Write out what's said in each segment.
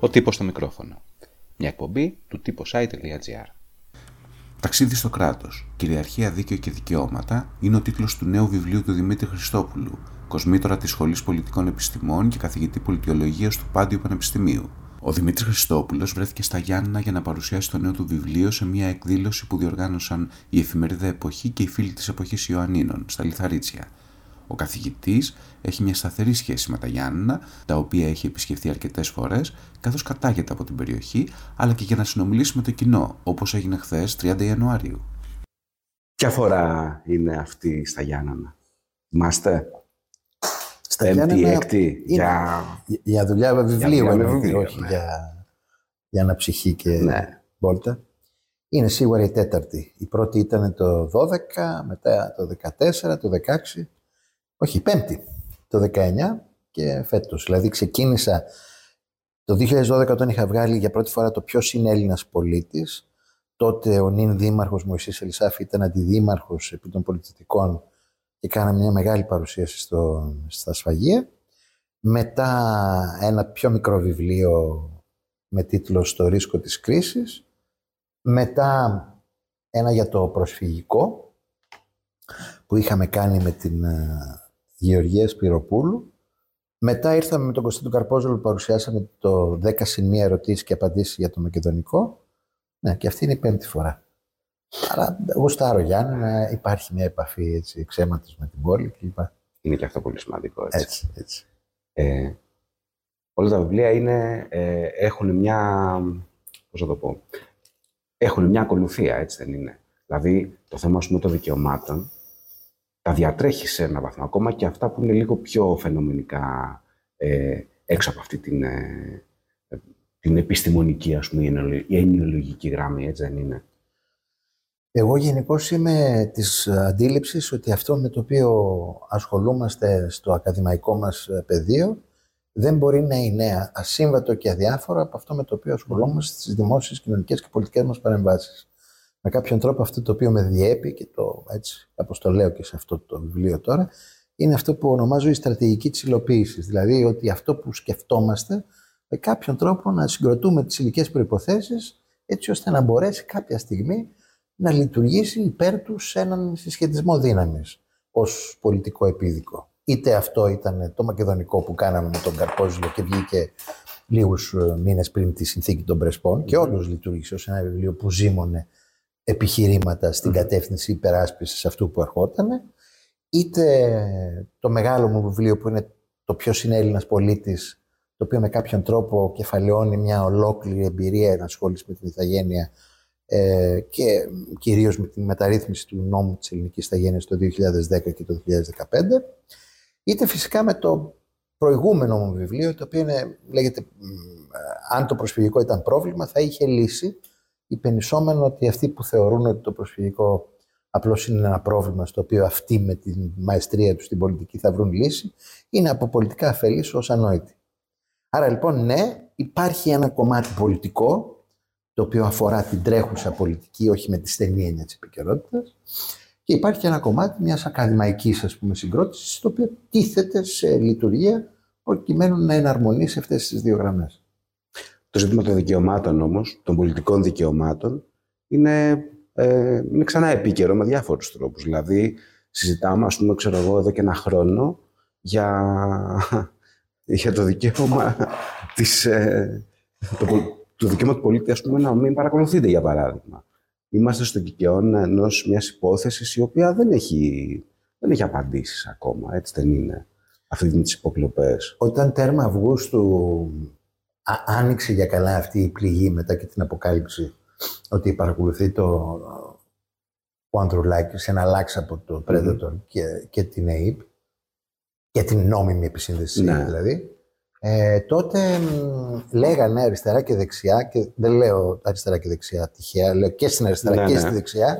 Ο τύπος στο μικρόφωνο. Μια εκπομπή του typosite.gr Ταξίδι στο κράτος. Κυριαρχία, δίκαιο και δικαιώματα είναι ο τίτλος του νέου βιβλίου του Δημήτρη Χριστόπουλου, κοσμήτορα της Σχολής Πολιτικών Επιστημών και καθηγητή πολιτιολογίας του Πάντιου Πανεπιστημίου. Ο Δημήτρης Χριστόπουλος βρέθηκε στα Γιάννα για να παρουσιάσει το νέο του βιβλίο σε μια εκδήλωση που διοργάνωσαν η εφημερίδα Εποχή και οι φίλοι της Εποχής Ιωαννίνων στα Λιθαρίτσια. Ο καθηγητής έχει μια σταθερή σχέση με τα Γιάννα, τα οποία έχει επισκεφθεί αρκετές φορές, καθώς κατάγεται από την περιοχή, αλλά και για να συνομιλήσει με το κοινό, όπως έγινε χθες 30 Ιανουαρίου. Ποια φορά είναι αυτή στα Γιάννανα, Είμαστε. Στα Πέμπτη, Γιάννενα έκτη, είναι για... για δουλειά βιβλίου, δουλειά με εννοείται, βιβλίο, όχι ναι. για, για αναψυχή και Ναι. βόλτα. Είναι σίγουρα η τέταρτη. Η πρώτη ήταν το 12, μετά το 14, το 16, όχι η πέμπτη, το 19 και φέτος. Δηλαδή ξεκίνησα το 2012 όταν είχα βγάλει για πρώτη φορά το ποιος είναι Έλληνας πολίτης. Τότε ο νυν δήμαρχος Μωυσής Ελισάφη ήταν αντιδήμαρχος επί των πολιτιστικών και κάναμε μια μεγάλη παρουσίαση στο, στα σφαγεία. Μετά ένα πιο μικρό βιβλίο με τίτλο «Στο ρίσκο της κρίσης». Μετά ένα για το προσφυγικό που είχαμε κάνει με την ε, Γεωργίας Σπυροπούλου. Μετά ήρθαμε με τον Κωνσταντίνο Καρπόζολο που παρουσιάσαμε το 10 συν 1 ερωτήσεις και απαντήσεις για το Μακεδονικό. Ναι, και αυτή είναι η πέμπτη φορά. Άρα, γουστάρω Γιάννη, να υπάρχει μια επαφή έτσι, εξαίματος με την πόλη κλπ. Είναι και αυτό πολύ σημαντικό. Έτσι. Έτσι, έτσι. Ε, όλα τα βιβλία είναι, ε, έχουν μια, πώς θα το πω, έχουν μια ακολουθία, έτσι δεν είναι. Δηλαδή, το θέμα, ας πούμε, των δικαιωμάτων, τα διατρέχει σε ένα βαθμό, ακόμα και αυτά που είναι λίγο πιο φαινομενικά ε, έξω από αυτή την, ε, την επιστημονική, ας πούμε, η εννο- η ενοιολογική γραμμή, έτσι δεν είναι. Εγώ γενικώς είμαι της αντίληψης ότι αυτό με το οποίο ασχολούμαστε στο ακαδημαϊκό μας πεδίο δεν μπορεί να είναι ασύμβατο και αδιάφορο από αυτό με το οποίο ασχολούμαστε στις δημόσιες, κοινωνικές και πολιτικές μας παρεμβάσεις. Με κάποιον τρόπο αυτό το οποίο με διέπει και το έτσι, όπως το λέω και σε αυτό το βιβλίο τώρα, είναι αυτό που ονομάζω η στρατηγική της υλοποίησης. Δηλαδή ότι αυτό που σκεφτόμαστε με κάποιον τρόπο να συγκροτούμε τις υλικές προϋποθέσεις έτσι ώστε να μπορέσει κάποια στιγμή να λειτουργήσει υπέρ του σε έναν συσχετισμό δύναμης ως πολιτικό επίδικο. Είτε αυτό ήταν το μακεδονικό που κάναμε με τον Καρπόζηλο και βγήκε λίγους ε, μήνες πριν τη συνθήκη των Πρεσπών και όντως λειτουργήσε ως ένα βιβλίο που ζήμωνε επιχειρήματα στην κατεύθυνση υπεράσπισης αυτού που ερχόταν. Είτε το μεγάλο μου βιβλίο που είναι το ποιος είναι Έλληνας πολίτης το οποίο με κάποιον τρόπο κεφαλαιώνει μια ολόκληρη εμπειρία ενασχόληση με την ηθαγένεια ε, και κυρίως με τη μεταρρύθμιση του νόμου της ελληνικής ηθαγένειας το 2010 και το 2015, είτε φυσικά με το προηγούμενο μου βιβλίο, το οποίο είναι, λέγεται μ, ε, «Αν το προσφυγικό ήταν πρόβλημα, θα είχε λύση», υπενισόμενο ότι αυτοί που θεωρούν ότι το προσφυγικό απλώς είναι ένα πρόβλημα στο οποίο αυτοί με την μαεστρία τους στην πολιτική θα βρουν λύση, είναι από πολιτικά αφελείς ως ανόητοι. Άρα λοιπόν ναι, υπάρχει ένα κομμάτι πολιτικό, το οποίο αφορά την τρέχουσα πολιτική, όχι με τη στενή έννοια της επικαιρότητας. Και υπάρχει και ένα κομμάτι μιας ακαδημαϊκής ας πούμε, συγκρότησης, το οποίο τίθεται σε λειτουργία προκειμένου να εναρμονίσει αυτές τις δύο γραμμές. Το ζήτημα των δικαιωμάτων όμως, των πολιτικών δικαιωμάτων, είναι, ε, είναι ξανά επίκαιρο με διάφορους τρόπους. Δηλαδή, συζητάμε, ας πούμε, ξέρω εγώ, εδώ και ένα χρόνο για, για το δικαίωμα της, ε, το, πο- το δικαίωμα του πολίτη, ας πούμε, να μην παρακολουθείτε, για παράδειγμα. Είμαστε στο κικαιόν ενός μιας υπόθεσης η οποία δεν έχει, δεν έχει απαντήσεις ακόμα, έτσι δεν είναι, αυτή τις υποκλοπές. Όταν τέρμα Αυγούστου α- άνοιξε για καλά αυτή η πληγή μετά και την αποκάλυψη ότι παρακολουθεί το ο Ανδρουλάκης ένα λάξ από το Predator και, και την ΑΕΠ και την νόμιμη επισύνδεση Ναι. δηλαδή ε, τότε μ, λέγανε αριστερά και δεξιά και δεν λέω αριστερά και δεξιά τυχαία, λέω και στην αριστερά Ναι, και ναι. στη δεξιά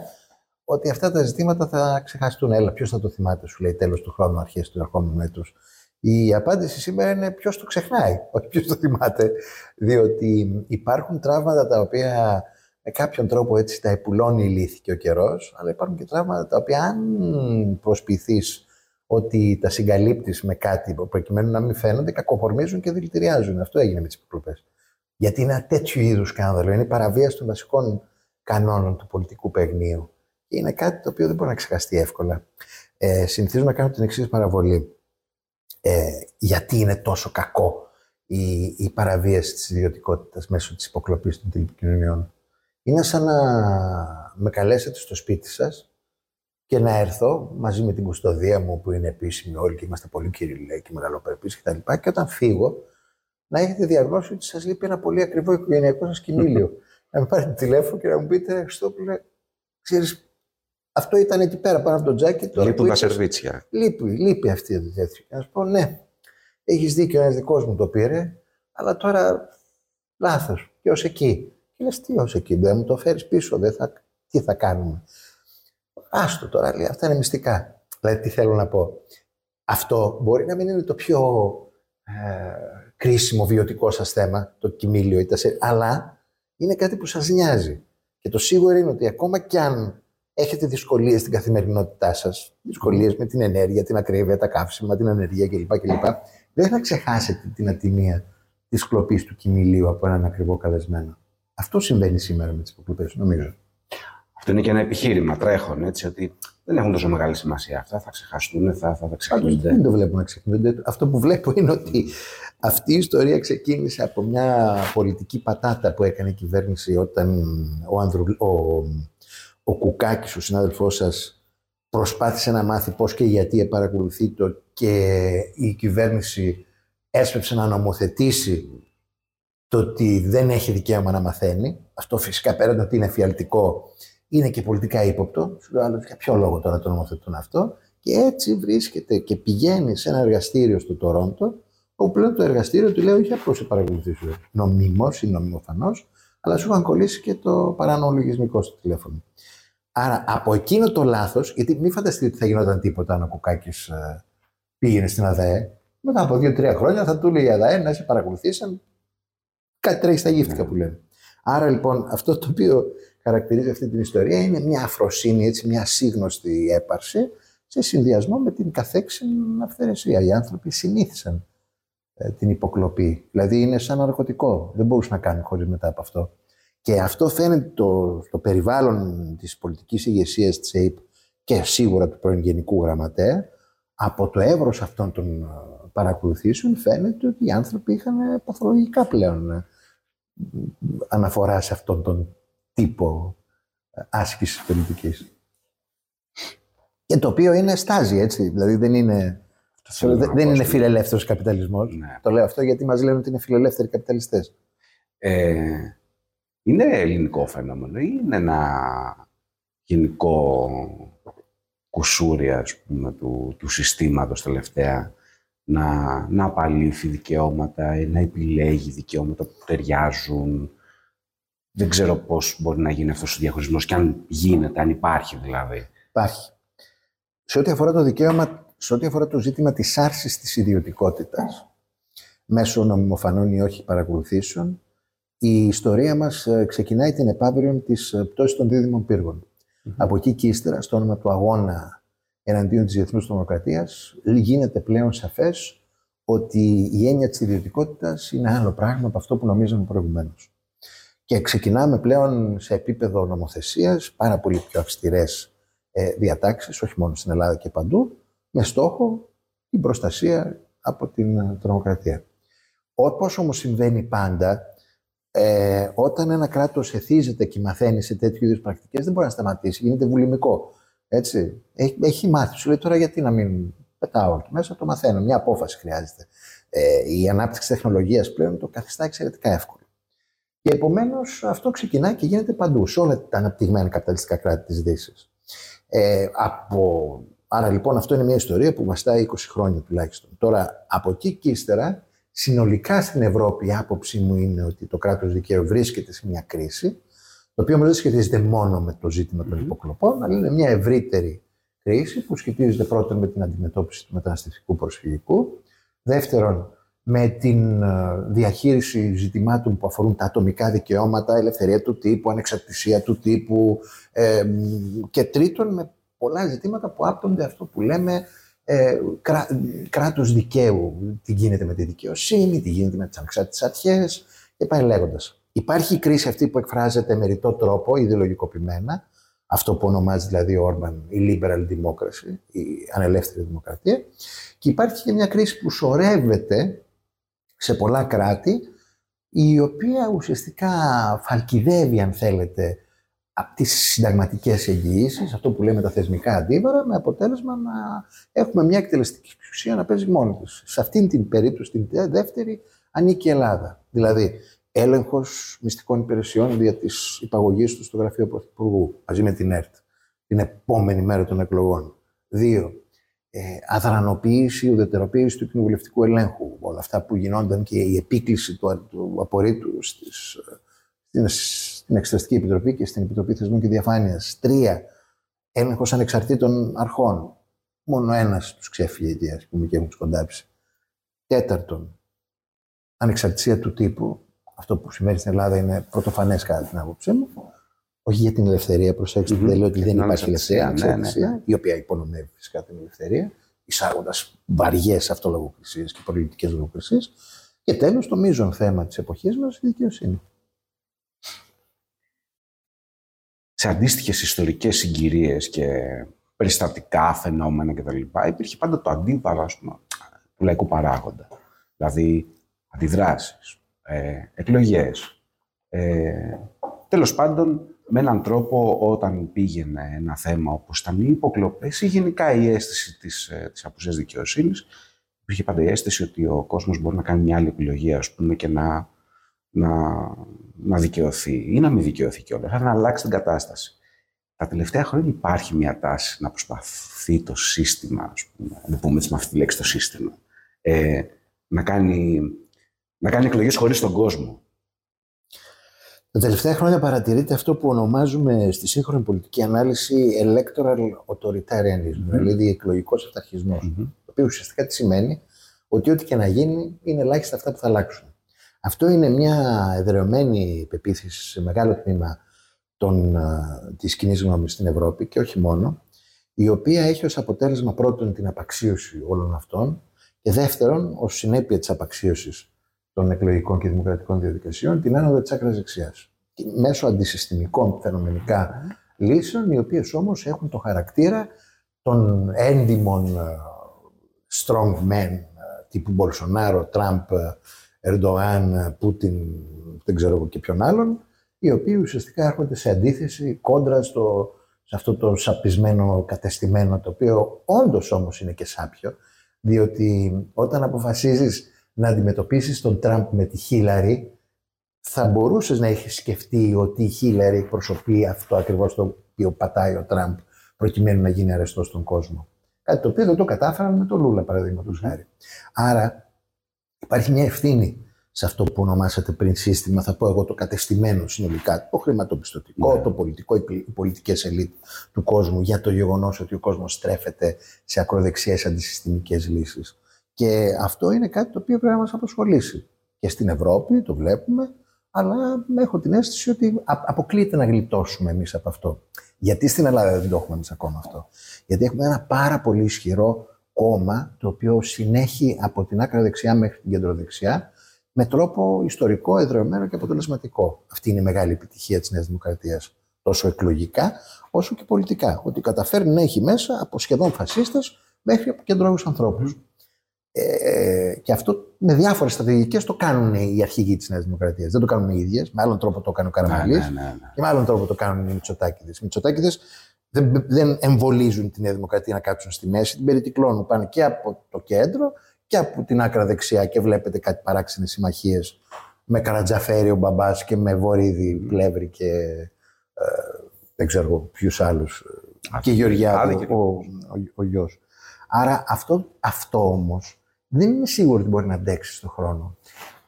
ότι αυτά τα ζητήματα θα ξεχαστούν. Έλα, ποιος θα το θυμάται, σου λέει τέλος του χρόνου, αρχές του ερχόμενου έτους. Η απάντηση σήμερα είναι ποιος το ξεχνάει, όχι ποιος το θυμάται. Διότι υπάρχουν τραύματα τα οποία με κάποιον τρόπο έτσι τα επουλώνει η λύθη και ο καιρός, αλλά υπάρχουν και τραύματα τα οποία, αν προσποιηθείς ότι τα συγκαλύπτεις με κάτι προκειμένου να μην φαίνονται, κακοφορμίζουν και δηλητηριάζουν. Αυτό έγινε με τις υποκλοπές. Γιατί είναι ένα τέτοιο είδους σκάνδαλο. Είναι παραβίαση των βασικών κανόνων του πολιτικού παιγνίου. Και είναι κάτι το οποίο δεν μπορεί να ξεχαστεί εύκολα. Ε, συνηθίζω να κάνω την εξής παραβολή. Ε, γιατί είναι τόσο κακό η, η παραβίαση της ιδιωτικότητας μέσω της υποκλοπής των τηλεπικοινωνιών. Είναι σαν να με καλέσετε στο σπίτι σας και να έρθω μαζί με την κουστοδία μου που είναι επίσημη όλοι και είμαστε πολύ κυριλέ και μεγαλοπρεπείς και τα λοιπά και όταν φύγω να έχετε διαγνώσει ότι σας λείπει ένα πολύ ακριβό οικογενειακό σας κοιμήλιο. να με πάρετε τηλέφωνο και να μου πείτε Χριστόπουλε, ξέρεις, αυτό ήταν εκεί πέρα πάνω από το τζάκι. Λείπουν τα σερβίτσια. Λείπει, λείπει αυτή η τέτοια. Να σου πω, ναι, έχεις δίκιο, ένας δικός μου το πήρε, αλλά τώρα λάθος. Και ως εκεί. Και λες, τι ως εκεί, δεν μου το φέρεις πίσω, δεν θα, τι θα κάνουμε. Άστο τώρα, λέει, αυτά είναι μυστικά. Δηλαδή, τι θέλω να πω. Αυτό μπορεί να μην είναι το πιο ε, κρίσιμο βιωτικό σας θέμα, το κοιμήλιο, αλλά είναι κάτι που σας νοιάζει. Και το σίγουρο είναι ότι ακόμα κι αν έχετε δυσκολίες στην καθημερινότητά σας, δυσκολίες με την ενέργεια, την ακρίβεια, τα καύσιμα, την ενέργεια κλπ. κλπ δεν θα ξεχάσετε την ατιμία της κλοπής του κοιμηλίου από έναν ακριβό καλεσμένο. Αυτό συμβαίνει σήμερα με τις υποκλοπές, νομίζω. Αυτό είναι και ένα επιχείρημα τρέχον, έτσι, ότι δεν έχουν τόσο μεγάλη σημασία αυτά. Θα ξεχαστούν, θα, θα, θα ξεχνιούνται. Δεν το βλέπω να ξεχνιούνται. Αυτό που βλέπω είναι ότι αυτή η ιστορία ξεκίνησε από μια πολιτική πατάτα που έκανε η κυβέρνηση όταν ο, Ανδρου, ο, ο Κουκάκης, ο συνάδελφός σας, προσπάθησε να μάθει πώς και γιατί παρακολουθεί το και η κυβέρνηση έσπεψε να νομοθετήσει το ότι δεν έχει δικαίωμα να μαθαίνει. Αυτό φυσικά πέραν ότι είναι φιαλτικό, είναι και πολιτικά ύποπτο. Σου λέω για ποιο λόγο τώρα το νομοθετούν αυτό; Και έτσι βρίσκεται και πηγαίνει σε ένα εργαστήριο στο Τορόντο, όπου πλέον το εργαστήριο του λέει: Όχι απλώς σε παρακολουθήσω νομίμω ή νομιμοφανώ, αλλά σου είχαν κολλήσει και το παράνομο λογισμικό στο τηλέφωνο. Άρα από εκείνο το λάθος, γιατί μην φανταστείτε ότι θα γινόταν τίποτα αν ο Κουκάκης ε, πήγαινε στην ΑΔΕ. Μετά από δύο-τρία χρόνια θα του λέει η ΑΔΕ να σε παρακολουθήσαν. Κάτι τρέχει στα γύφτηκα που λένε. Άρα λοιπόν αυτό το οποίο χαρακτηρίζει αυτή την ιστορία είναι μια αφροσύνη, έτσι, μια σύγνωστη έπαρση σε συνδυασμό με την καθέξιν αυθαιρεσία. Οι άνθρωποι συνήθισαν ε, την υποκλοπή. Δηλαδή είναι σαν ναρκωτικό. Δεν μπορούσε να κάνει χωρίς μετά από αυτό. Και αυτό φαίνεται το, το περιβάλλον της πολιτικής ηγεσίας της ΑΕΠ και σίγουρα του πρώην Γενικού Γραμματέα, από το εύρος αυτών των ε, παρακολουθήσεων φαίνεται ότι οι άνθρωποι είχαν παθολογικά πλέον ε, αναφορά σε αυτόν τον τύπο ε, άσκησης πολιτικής. Και το οποίο είναι στάζι, έτσι. Δηλαδή δεν είναι, δεν είναι φιλελεύθερος καπιταλισμός. Ναι. Το λέω αυτό γιατί μας λένε ότι είναι φιλελεύθεροι καπιταλιστές. Ε, είναι ελληνικό φαινόμενο ή είναι ένα γενικό κουσούρι, ας πούμε, του, του συστήματος τελευταία να, να απαλήφει δικαιώματα, να επιλέγει δικαιώματα που ταιριάζουν. Δεν ξέρω πώς μπορεί να γίνει αυτός ο διαχωρισμός και αν γίνεται, αν υπάρχει δηλαδή. Υπάρχει. Σε ό,τι αφορά το δικαίωμα, σε ό,τι αφορά το ζήτημα της άρσης της ιδιωτικότητας, μέσω νομιμοφανών ή όχι παρακολουθήσεων, η ιστορία μας ε, ξεκινάει την επαύριον της ε, πτώσης των δίδυμων πύργων. Από εκεί και ύστερα, στο όνομα του αγώνα εναντίον της διεθνούς τρομοκρατίας, γίνεται πλέον σαφές ότι η έννοια της ιδιωτικότητας είναι άλλο πράγμα από αυτό που νομίζαμε προηγουμένως. Και ξεκινάμε πλέον σε επίπεδο νομοθεσίας πάρα πολύ πιο αυστηρές ε, διατάξεις, όχι μόνο στην Ελλάδα και παντού, με στόχο την προστασία από την τρομοκρατία. Όπως όμως συμβαίνει πάντα, ε, όταν ένα κράτος εθίζεται και μαθαίνει σε τέτοιου είδους πρακτικές, δεν μπορεί να σταματήσει. Γίνεται βουλημικό. Έτσι. Έχει, έχει μάθει. Σου λέει τώρα γιατί να μην πετάω εκεί μέσα, το μαθαίνω. Μια απόφαση χρειάζεται. Ε, η ανάπτυξη τεχνολογίας πλέον το καθιστά εξαιρετικά εύκολο. Και επομένως αυτό ξεκινάει και γίνεται παντού, σε όλα τα αναπτυγμένα καπιταλιστικά κράτη της Δύσης. Ε, από... Άρα λοιπόν αυτό είναι μια ιστορία που βαστάει 20 χρόνια τουλάχιστον. Τώρα από εκεί και ύστερα Συνολικά στην Ευρώπη η άποψή μου είναι ότι το κράτος δικαίου βρίσκεται σε μια κρίση, το οποίο όμως δεν σχετίζεται μόνο με το ζήτημα των υποκλοπών, αλλά είναι μια ευρύτερη κρίση που σχετίζεται πρώτον με την αντιμετώπιση του μεταναστευτικού προσφυγικού, δεύτερον με την ε, διαχείριση ζητημάτων που αφορούν τα ατομικά δικαιώματα, ελευθερία του τύπου, ανεξαρτησία του τύπου ε, και τρίτον με πολλά ζητήματα που άπτονται αυτό που λέμε ε, κράτος δικαίου, τι γίνεται με τη δικαιοσύνη, τι γίνεται με τις ανεξάρτητες αρχές και πάει λέγοντας. Υπάρχει η κρίση αυτή που εκφράζεται με ρητό τρόπο, ιδεολογικοποιημένα, αυτό που ονομάζει δηλαδή ο Όρμπαν η liberal democracy, η ανελεύθερη δημοκρατία, και υπάρχει και μια κρίση που σωρεύεται σε πολλά κράτη, η οποία ουσιαστικά φαλκιδεύει, αν θέλετε, από τις συνταγματικές εγγυήσεις, αυτό που λέμε τα θεσμικά αντίβαρα, με αποτέλεσμα να έχουμε μια εκτελεστική εξουσία να παίζει μόνη της. Σε αυτήν την περίπτωση, την δεύτερη, ανήκει η Ελλάδα. Δηλαδή, έλεγχος μυστικών υπηρεσιών δια της υπαγωγής του στο γραφείο Πρωθυπουργού, μαζί με την ΕΡΤ, την επόμενη μέρα των εκλογών. Δύο, ε, αδρανοποίηση, ουδετεροποίηση του κοινοβουλευτικού ελέγχου. Όλα αυτά που γινόνταν και η επίκληση του, του απορρίτου στις, στην, στην Εξεταστική Επιτροπή και στην Επιτροπή Θεσμών και Διαφάνειας. Τρία, έλεγχος ανεξαρτήτων αρχών. Μόνο ένας τους ξέφυγε η που με και έχουν σκοντάψει. Τέταρτον, ανεξαρτησία του τύπου. Αυτό που σημαίνει στην Ελλάδα είναι πρωτοφανές κατά την άποψή μου. Όχι για την ελευθερία, προσέξτε, mm-hmm. δεν λέω ότι δεν υπάρχει ελευθερία, ναι, ναι, ναι. η οποία υπονομεύει φυσικά την ελευθερία, εισάγοντας βαριές αυτολογοκρισίες και πολιτικές λογοκρισίες. Και τέλος, το μείζον θέμα της εποχής μας, η δικαιοσύνη. Σε αντίστοιχες ιστορικές συγκυρίες και περιστατικά, φαινόμενα κτλ., υπήρχε πάντα το αντίβαρο του λαϊκού παράγοντα. Δηλαδή, αντιδράσεις, ε, εκλογές. Ε, τέλος πάντων, με έναν τρόπο όταν πήγαινε ένα θέμα όπως ήταν οι υποκλοπές ή γενικά η αίσθηση της, ε, της απουσίας δικαιοσύνης, υπήρχε πάντα η αίσθηση ότι ο κόσμος μπορεί να κάνει μια άλλη επιλογή, ας πούμε, και να, να, να δικαιωθεί ή να μην δικαιωθεί κιόλας, να αλλάξει την κατάσταση. Τα τελευταία χρόνια υπάρχει μια τάση να προσπαθεί το σύστημα, ας πούμε, να πούμε με αυτή τη λέξη το σύστημα, ε, να κάνει να κάνει εκλογές χωρίς τον κόσμο. Τα τελευταία χρόνια παρατηρείται αυτό που ονομάζουμε στη σύγχρονη πολιτική ανάλυση electoral authoritarianism, mm-hmm. δηλαδή εκλογικός αυταρχισμός. Mm-hmm. Το οποίο ουσιαστικά τι σημαίνει ότι ό,τι και να γίνει είναι ελάχιστα αυτά που θα αλλάξουν. Αυτό είναι μια εδρεωμένη πεποίθηση σε μεγάλο τμήμα των, της κοινή γνώμης στην Ευρώπη και όχι μόνο, η οποία έχει ως αποτέλεσμα πρώτον την απαξίωση όλων αυτών και δεύτερον ως συνέπεια της απαξίωσης των εκλογικών και δημοκρατικών διαδικασιών την άνοδο της άκρας δεξιάς. Μέσω αντισυστημικών φαινομενικά λύσεων, οι οποίες όμως έχουν το χαρακτήρα των έντιμων ε, strong men ε, τύπου Μπολσονάρο, Τραμπ, Ερντογάν, Πούτιν, δεν ξέρω εγώ και ποιον άλλον, οι οποίοι ουσιαστικά έρχονται σε αντίθεση κόντρα στο, σε αυτό το σαπισμένο κατεστημένο, το οποίο όντως όμως είναι και σάπιο, διότι όταν αποφασίζεις να αντιμετωπίσεις τον Τραμπ με τη Χίλαρη, θα μπορούσες να έχεις σκεφτεί ότι η Χίλαρη εκπροσωπεί αυτό ακριβώς το οποίο πατάει ο Τραμπ, προκειμένου να γίνει αρεστός στον κόσμο. Κάτι το οποίο δεν το κατάφεραν με τον Λούλα, παραδείγματος χάρη. Άρα υπάρχει μια ευθύνη σε αυτό που ονομάσατε πριν σύστημα, θα πω εγώ το κατεστημένο συνολικά, το χρηματοπιστωτικό, ναι. το πολιτικό, οι πολιτικές ελίτ του κόσμου, για το γεγονός ότι ο κόσμος στρέφεται σε ακροδεξιές αντισυστημικές λύσεις. Και αυτό είναι κάτι το οποίο πρέπει να μας απασχολήσει. Και στην Ευρώπη το βλέπουμε, αλλά έχω την αίσθηση ότι αποκλείεται να γλιτώσουμε εμείς από αυτό. Γιατί στην Ελλάδα δεν το έχουμε εμείς ακόμα αυτό. Γιατί έχουμε ένα πάρα πολύ ισχυρό κόμμα, το οποίο συνέχει από την άκρα δεξιά μέχρι την κεντροδεξιά, με τρόπο ιστορικό, εδρεωμένο και αποτελεσματικό. Αυτή είναι η μεγάλη επιτυχία της Νέας Δημοκρατίας. Τόσο εκλογικά, όσο και πολιτικά. Ότι καταφέρνει να έχει μέσα από σχεδόν φασίστες μέχρι από κεντρώους ανθρώπους. Ε, και αυτό με διάφορες στρατηγικές το κάνουν οι αρχηγοί της Νέας Δημοκρατίας. Δεν το κάνουν οι ίδιες. Με άλλον τρόπο το κάνουν ο Καραμαλής ναι, ναι, ναι, και με άλλον τρόπο το κάνουν οι Μητσοτάκηδες. Οι Μητσοτάκηδες δεν, δεν εμβολίζουν τη Νέα Δημοκρατία να κάτσουν στη μέση, την περιτυκλώνουν. Πάνε και από το κέντρο και από την άκρα δεξιά και βλέπετε κάτι παράξενες συμμαχίες με Καρατζαφέρη ο μπαμπάς και με Βορύδη Πλεύρη και ε, δεν ξέρω ποιους άλλους. Και Γεωργιάδη ο, ο, ο, ο Άρα αυτό, αυτό όμως δεν είμαι σίγουρο ότι μπορεί να αντέξει στον χρόνο.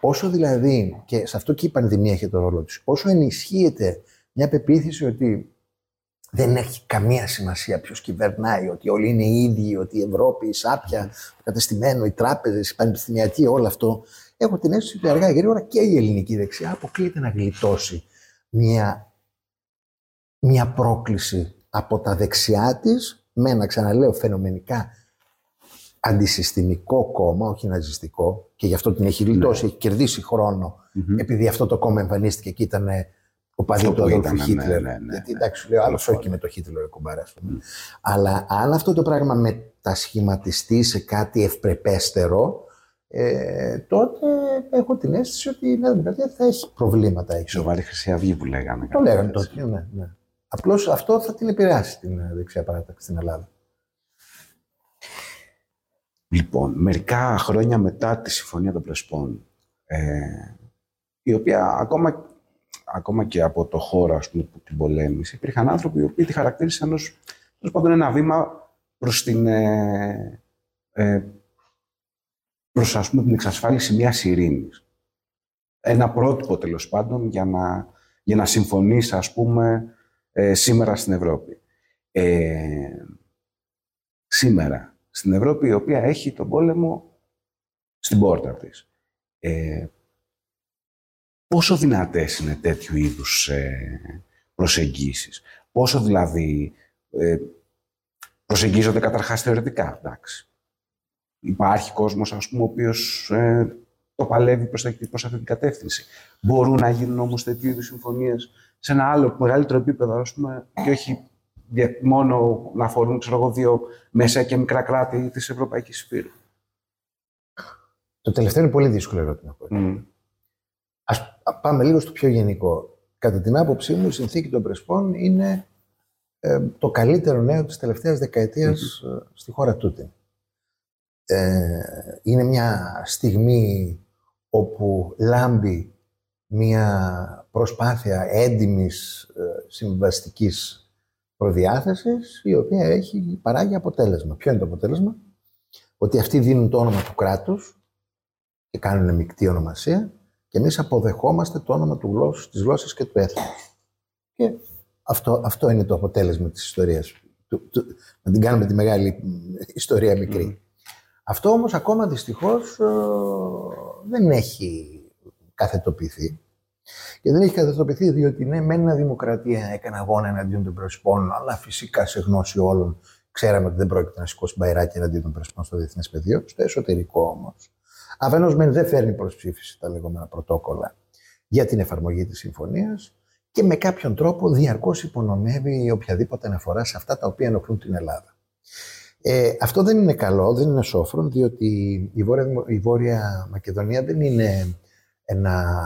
Όσο δηλαδή, και σε αυτό και η πανδημία έχει το ρόλο της, όσο ενισχύεται μια πεποίθηση ότι δεν έχει καμία σημασία ποιος κυβερνάει, ότι όλοι είναι οι ίδιοι, ότι η Ευρώπη, η Σάπια, το κατεστημένο, οι τράπεζες, οι πανεπιστημιακοί, όλο αυτό. Έχω την αίσθηση ότι αργά ή γρήγορα και η ελληνική δεξιά αποκλείεται να γλιτώσει μια, μια πρόκληση από τα δεξιά της, με ένα ξαναλέω φαινομενικά αντισυστημικό κόμμα, όχι ναζιστικό, και γι' αυτό την έχει γλιτώσει, έχει κερδίσει χρόνο, επειδή αυτό το κόμμα εμφανίστηκε και ήταν ο παδί Αυτό του που Αδόλφου ήταν, ναι, Χίτλερ. ναι, ναι, Γιατί ναι. εντάξει, λέω άλλο όχι με το Χίτλερ κουμπάρα, ας πούμε. Αλλά αν αυτό το πράγμα μετασχηματιστεί σε κάτι ευπρεπέστερο, ε, τότε έχω την αίσθηση ότι η Νέα Δημοκρατία θα έχει προβλήματα. Η Έχει. σοβαρή Χρυσή Αυγή που λέγανε. Το λέγανε τότε. Ναι, ναι. Απλώς αυτό θα την επηρεάσει την ε, δεξιά παράταξη στην Ελλάδα. Λοιπόν, μερικά χρόνια μετά τη Συμφωνία των Πρεσπών, ε, η οποία ακόμα, ακόμα και από το χώρο ας πούμε, που την πολέμησε, υπήρχαν άνθρωποι οι οποίοι τη χαρακτήρισαν ως τέλος πάντων ένα βήμα προς την, ε, ε, προς ας πούμε, την εξασφάλιση μιας ειρήνης. Ένα πρότυπο τέλος πάντων για να, για να συμφωνήσει ας πούμε ε, σήμερα στην Ευρώπη. Ε, σήμερα στην Ευρώπη η οποία έχει τον πόλεμο στην πόρτα της. Ε, πόσο δυνατές είναι τέτοιου είδους ε, προσεγγίσεις; Πόσο δηλαδή ε, προσεγγίζονται καταρχάς θεωρητικά. Εντάξει. Υπάρχει κόσμος ας πούμε ο οποίος ε, το παλεύει προς, τα- προς αυτή την κατεύθυνση. Μπορούν να γίνουν όμως τέτοιου είδους συμφωνίες σε ένα άλλο μεγαλύτερο επίπεδο ας πούμε και όχι για- μόνο να αφορούν ξέρω εγώ, δύο μέσα και μικρά κράτη της Ευρωπαϊκής Υπήρου. Το τελευταίο είναι πολύ δύσκολο ερώτημα. Μμ. Ας πάμε λίγο στο πιο γενικό. Κατά την άποψή μου, η συνθήκη των Πρεσπών είναι ε, το καλύτερο νέο της τελευταίας δεκαετίας, ε, στη χώρα τούτη. Ε, είναι μια στιγμή όπου λάμπει μια προσπάθεια έντιμης ε, συμβαστικής προδιάθεσης, η οποία έχει παράγει αποτέλεσμα. Ποιο είναι το αποτέλεσμα; Ότι αυτοί δίνουν το όνομα του κράτους και κάνουν μεικτή ονομασία και εμείς αποδεχόμαστε το όνομα του γλώσσου, της γλώσσας και του έθνους. Και αυτό, αυτό είναι το αποτέλεσμα της ιστορίας. Του, του, να την κάνουμε τη μεγάλη μ, ιστορία μικρή. Αυτό όμως ακόμα δυστυχώς ε, δεν έχει καθετοποιηθεί. Και δεν έχει καθετοποιηθεί διότι ναι, με ένα δημοκρατία έκανε αγώνα εναντίον των πρεσπών, αλλά φυσικά σε γνώση όλων ξέραμε ότι δεν πρόκειται να σηκώσει μπαϊράκι εναντίον των πρεσπών στο διεθνές πεδίο. Στο εσωτερικό όμως. Αφενός μεν δεν φέρνει προ ψήφιση τα λεγόμενα πρωτόκολλα για την εφαρμογή της συμφωνίας και με κάποιον τρόπο διαρκώς υπονομεύει οποιαδήποτε αναφορά σε αυτά τα οποία ενοχλούν την Ελλάδα. Ε, αυτό δεν είναι καλό, δεν είναι σόφρον, διότι η Βόρεια, Δημο- η Βόρεια Μακεδονία δεν είναι ένα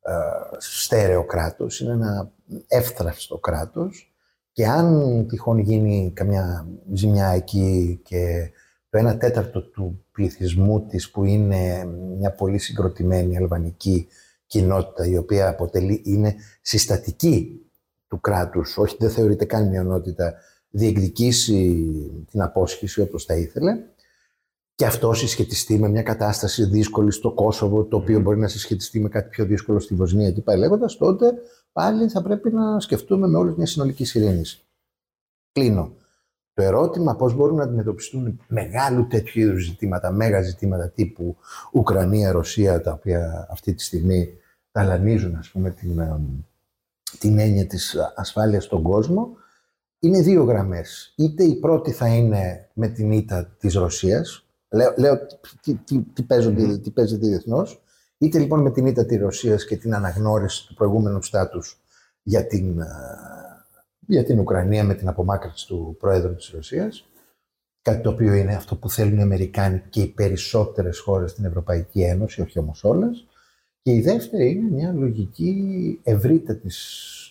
ε, στέρεο κράτος, είναι ένα εύθραυστο κράτος και αν τυχόν γίνει καμιά ζημιά εκεί και το 1 τέταρτο του πληθυσμού της που είναι μια πολύ συγκροτημένη αλβανική κοινότητα η οποία αποτελεί, είναι συστατική του κράτους, όχι δεν θεωρείται καν μειονότητα, διεκδικήσει την απόσχηση όπως θα ήθελε και αυτό συσχετιστεί με μια κατάσταση δύσκολη στο Κόσοβο, το οποίο μπορεί να συσχετιστεί με κάτι πιο δύσκολο στη Βοσνία και πάει λέγοντας, τότε πάλι θα πρέπει να σκεφτούμε με όλους μια συνολική ειρήνη. Κλείνω. Το ερώτημα πώς μπορούν να αντιμετωπιστούν μεγάλου τέτοιου είδους ζητήματα, μέγα ζητήματα τύπου Ουκρανία, Ρωσία, τα οποία αυτή τη στιγμή ταλανίζουν ας πούμε, την, ε, την έννοια της ασφάλειας στον κόσμο, είναι δύο γραμμές. Είτε η πρώτη θα είναι με την ήττα της Ρωσίας, λέω, λέω τι, τι, τι, παίζονται, τι παίζεται διεθνώς, είτε λοιπόν με την ήττα της Ρωσίας και την αναγνώριση του προηγούμενου στάτους για την, ε, για την Ουκρανία με την απομάκρυνση του Πρόεδρου της Ρωσίας, κάτι το οποίο είναι αυτό που θέλουν οι Αμερικάνοι και οι περισσότερες χώρες στην Ευρωπαϊκή Ένωση, όχι όμως όλες. Και η δεύτερη είναι μια λογική ευρύτατης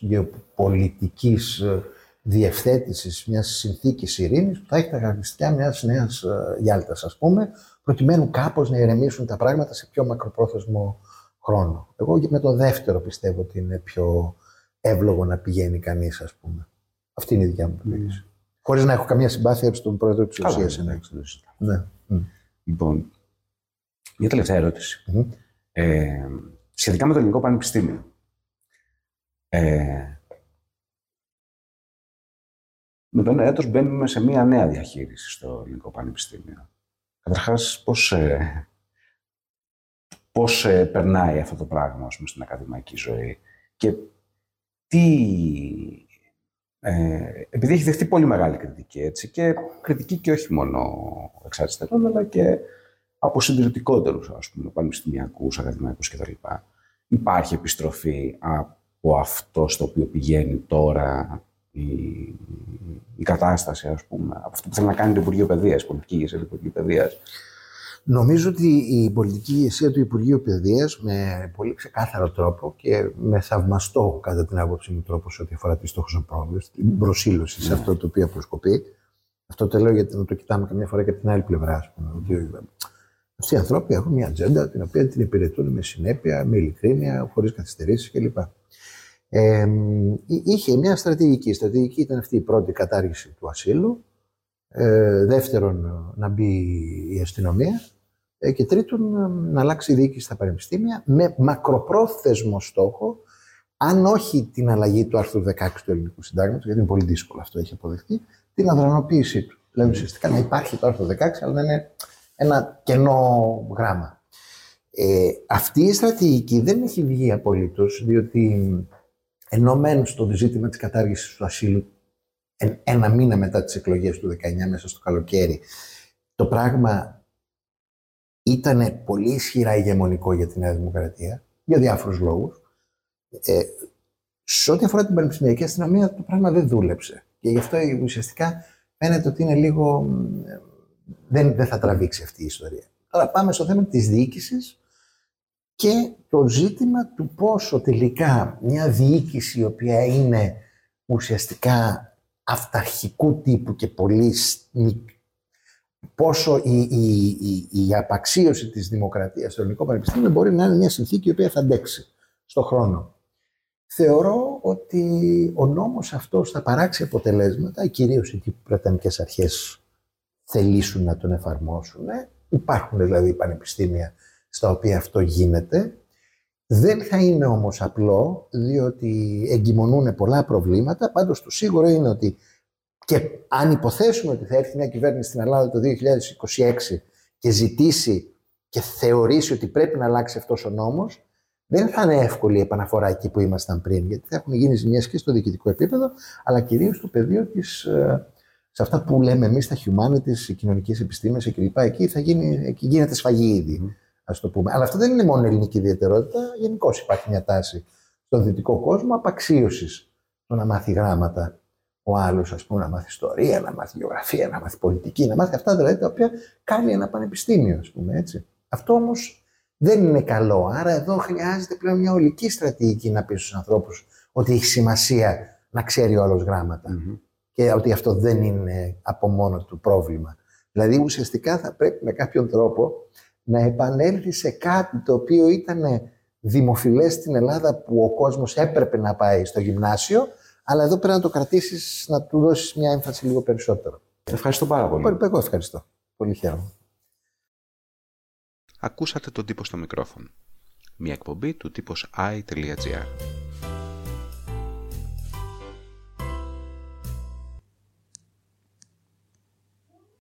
γεωπολιτικής ε, διευθέτησης μιας συνθήκης ειρήνης που θα έχει τα χαρακτηριστικά μιας νέας ε, Γιάλτας, ας πούμε, προκειμένου κάπως να ηρεμήσουν τα πράγματα σε πιο μακροπρόθεσμο χρόνο. Εγώ με το δεύτερο πιστεύω ότι είναι πιο εύλογο να πηγαίνει κανείς, ας πούμε. Αυτή είναι η δικιά μου τοποθέτηση. Χωρίς να έχω καμία συμπάθεια στον πρόεδρο της Καλά, Ρωσίας. εντάξει, δεν το συζητάω. Ναι. Μμ. Λοιπόν, μια τελευταία ερώτηση. Μμμ. Ε, σχετικά με το Ελληνικό Πανεπιστήμιο. Ε, με το ένα έτος μπαίνουμε σε μια νέα διαχείριση στο Ελληνικό Πανεπιστήμιο. Καταρχάς, πώς, ε, πώς ε, περνάει αυτό το πράγμα ας πούμε, στην ακαδημαϊκή ζωή; Και τι, Ε, επειδή έχει δεχτεί πολύ μεγάλη κριτική έτσι, και κριτική και όχι μόνο εξ αριστερών, αλλά και από συντηρητικότερους, ας πούμε, πανεπιστημιακούς, ακαδημαϊκούς κτλ. Υπάρχει επιστροφή από αυτό στο οποίο πηγαίνει τώρα η, η κατάσταση, ας πούμε, από αυτό που θέλει να κάνει το Υπουργείο Παιδείας, η πολιτική ηγεσία του Υπουργείου Παιδείας. Νομίζω ότι η πολιτική ηγεσία του Υπουργείου Παιδείας με πολύ ξεκάθαρο τρόπο και με θαυμαστό, κατά την άποψή μου, τρόπο σε ό,τι αφορά τη στόχο την προσήλωση σε αυτό το οποίο αποσκοπεί. Αυτό το λέω γιατί να το κοιτάμε καμιά φορά και από την άλλη πλευρά. Ας πούμε, ότι αυτοί οι άνθρωποι έχουν μια ατζέντα την οποία την υπηρετούν με συνέπεια, με ειλικρίνεια, χωρίς καθυστερήσεις κλπ. Ε, είχε μια στρατηγική. Η στρατηγική ήταν αυτή η πρώτη κατάργηση του ασύλου. Ε, δεύτερον, να μπει η αστυνομία. Ε, και τρίτον, να αλλάξει η διοίκηση στα πανεπιστήμια με μακροπρόθεσμο στόχο, αν όχι την αλλαγή του άρθρου 16 του Ελληνικού Συντάγματος, γιατί είναι πολύ δύσκολο αυτό, έχει αποδεχτεί, την αδρανοποίησή του. Δηλαδή ουσιαστικά να υπάρχει το άρθρο 16, αλλά να είναι ένα κενό γράμμα. Ε, αυτή η στρατηγική δεν έχει βγει απολύτως, διότι ενώ μεν στο ζήτημα της κατάργησης του ασύλου ένα μήνα μετά τις εκλογές του 19 μέσα στο καλοκαίρι το πράγμα ήταν πολύ ισχυρά ηγεμονικό για τη Νέα Δημοκρατία για διάφορους λόγους. Ε, σε ό,τι αφορά την πανεπιστημιακή αστυνομία το πράγμα δεν δούλεψε και γι' αυτό ουσιαστικά φαίνεται ότι είναι λίγο... δεν, δεν θα τραβήξει αυτή η ιστορία. Τώρα πάμε στο θέμα της διοίκησης και το ζήτημα του πόσο τελικά μια διοίκηση η οποία είναι ουσιαστικά αυταρχικού τύπου και πολύ πόσο η, η, η, η απαξίωση της δημοκρατίας στο ελληνικό πανεπιστήμιο μπορεί να είναι μια συνθήκη η οποία θα αντέξει στο χρόνο. Θεωρώ ότι ο νόμος αυτός θα παράξει αποτελέσματα, κυρίως οι πρετανικές αρχές θελήσουν να τον εφαρμόσουν. Υπάρχουν δηλαδή πανεπιστήμια στα οποία αυτό γίνεται. Δεν θα είναι όμως απλό, διότι εγκυμονούν πολλά προβλήματα. Πάντως το σίγουρο είναι ότι και αν υποθέσουμε ότι θα έρθει μια κυβέρνηση στην Ελλάδα το 2026 και ζητήσει και θεωρήσει ότι πρέπει να αλλάξει αυτός ο νόμος, δεν θα είναι εύκολη η επαναφορά εκεί που ήμασταν πριν, γιατί θα έχουν γίνει ζημιές και στο διοικητικό επίπεδο, αλλά κυρίως στο πεδίο της, ε, σε αυτά που λέμε εμείς τα humanities, οι κοινωνικές επιστήμες κλπ. Εκεί, θα γίνει, εκεί γίνεται σφαγή ήδη ας το πούμε. Αλλά αυτό δεν είναι μόνο ελληνική ιδιαιτερότητα. Γενικώς υπάρχει μια τάση στον δυτικό κόσμο απαξίωσης το να μάθει γράμματα ο άλλος, ας πούμε, να μάθει ιστορία, να μάθει γεωγραφία, να μάθει πολιτική, να μάθει αυτά δηλαδή τα οποία κάνει ένα πανεπιστήμιο, ας πούμε έτσι. Αυτό όμως δεν είναι καλό. Άρα εδώ χρειάζεται πλέον μια ολική στρατηγική να πεις στους ανθρώπους ότι έχει σημασία να ξέρει ο άλλος γραμματα Και ότι αυτό δεν είναι από μόνο του πρόβλημα. Δηλαδή ουσιαστικά θα πρέπει με κάποιον τρόπο να επανέλθει σε κάτι το οποίο ήταν δημοφιλές στην Ελλάδα που ο κόσμος έπρεπε να πάει στο γυμνάσιο, αλλά εδώ πρέπει να το κρατήσεις, να του δώσεις μια έμφαση λίγο περισσότερο. Ευχαριστώ πάρα πολύ. Εγώ ευχαριστώ. Πολύ χαίρομαι. Ακούσατε τον τύπο στο μικρόφωνο. Μια εκπομπή του τύπος i.gr.